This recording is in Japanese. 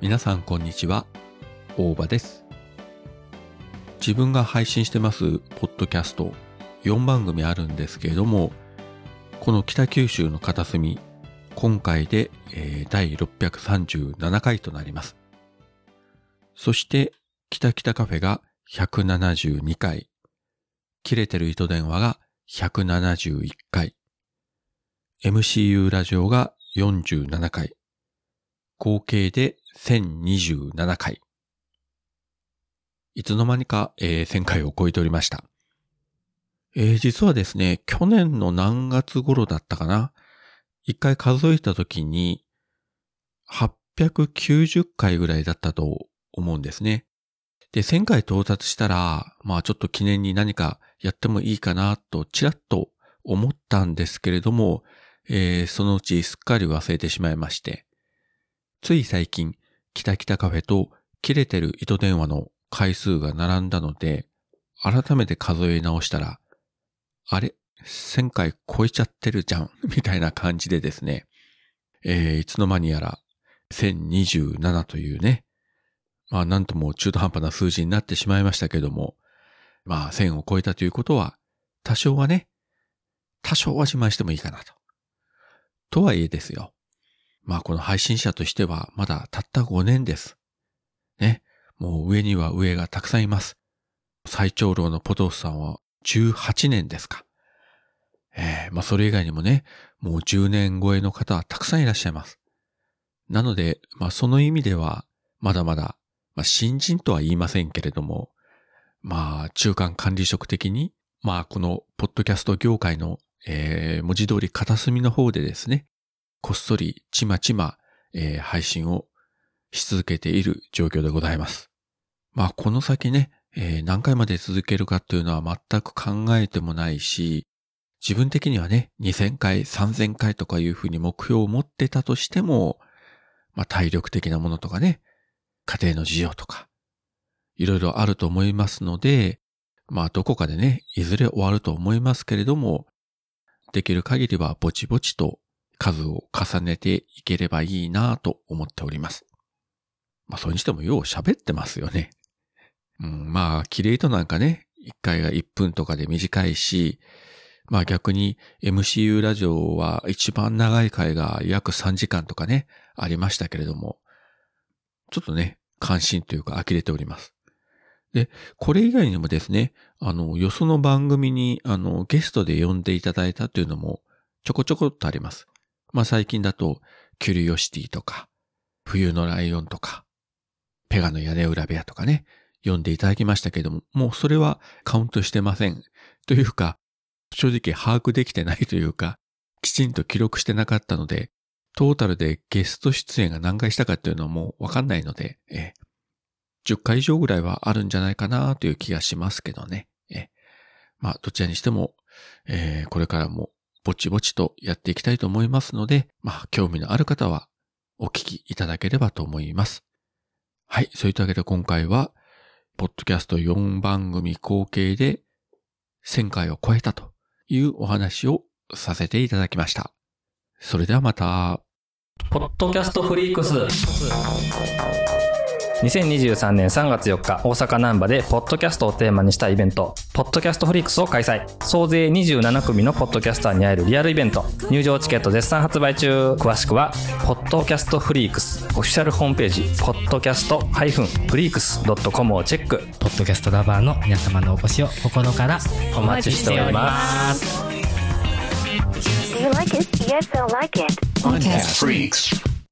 皆さんこんにちは、大場です。自分が配信してますポッドキャスト4番組あるんですけれども、この北九州の片隅、今回で、えー第637回となります。そして、北北カフェが172回、切れてる糸電話が171回、MCU ラジオが47回、合計で1027回。いつの間にか、えー1000回を超えておりました。えー実はですね、去年の何月頃だったかな？一回数えた時に、890回ぐらいだったと思うんですね。で、1000回到達したら、まあちょっと記念に何かやってもいいかなと、ちらっと思ったんですけれども、えーそのうちすっかり忘れてしまいまして、つい最近、北北カフェと切れてる糸電話の回数が並んだので、改めて数え直したら、あれ ?1000 回超えちゃってるじゃん みたいな感じでですね、えーいつの間にやら1027というね、まあなんとも中途半端な数字になってしまいましたけども、まあ1000を超えたということは、多少はね、多少は自慢してもいいかなと。とはいえですよ。まあこの配信者としてはまだたった5年です。ね。もう上には上がたくさんいます。最長老のポトフさんは18年ですか。ええまあそれ以外にもね、もう10年超えの方はたくさんいらっしゃいます。なので、まあその意味では、まだまだ、まあ新人とは言いませんけれども、まあ中間管理職的に、まあこのポッドキャスト業界の、えー文字通り片隅の方でですね、こっそりちまちま、えー配信をし続けている状況でございます。まあこの先ね、えー何回まで続けるかっていうのは全く考えてもないし、自分的にはね、2000回、3000回とかいうふうに目標を持ってたとしても、まあ体力的なものとかね、家庭の事情とか、いろいろあると思いますので、まあどこかでね、いずれ終わると思いますけれども、できる限りはぼちぼちと数を重ねていければいいなと思っております。まあそれにしてもよう喋ってますよね。うん、まあ、キレイトなんかね、1回が1分とかで短いし、まあ逆に MCU ラジオは一番長い回が約3時間とかね、ありましたけれども、ちょっとね、関心というか呆れております。で、これ以外にもですね、あの、よその番組に、あの、ゲストで呼んでいただいたというのも、ちょこちょこっとあります。まあ最近だと、キュリオシティとか、冬のライオンとか、ペガの屋根裏部屋とかね、読んでいただきましたけども、もうそれはカウントしてません。というか、正直把握できてないというか、きちんと記録してなかったので、トータルでゲスト出演が何回したかっていうのはもうわかんないので、え10回以上ぐらいはあるんじゃないかなという気がしますけどね。えまあ、どちらにしても、えーこれからもぼちぼちとやっていきたいと思いますので、まあ、興味のある方はお聞きいただければと思います。はい。そういったわけで今回は、ポッドキャスト4番組合計で1000回を超えたというお話をさせていただきました。それではまた。ポッドキャストフリークス2023年3月4日大阪難波でポッドキャストをテーマにしたイベントポッドキャストフリークスを開催総勢27組のポッドキャスターに会えるリアルイベント入場チケット絶賛発売中詳しくはポッドキャストフリークスオフィシャルホームページポッドキャストフリークス .com をチェックポッドキャストラバーの皆様のお越しを心からお待ちしております Do you like it? Yes, I like it? Podcast Freaks.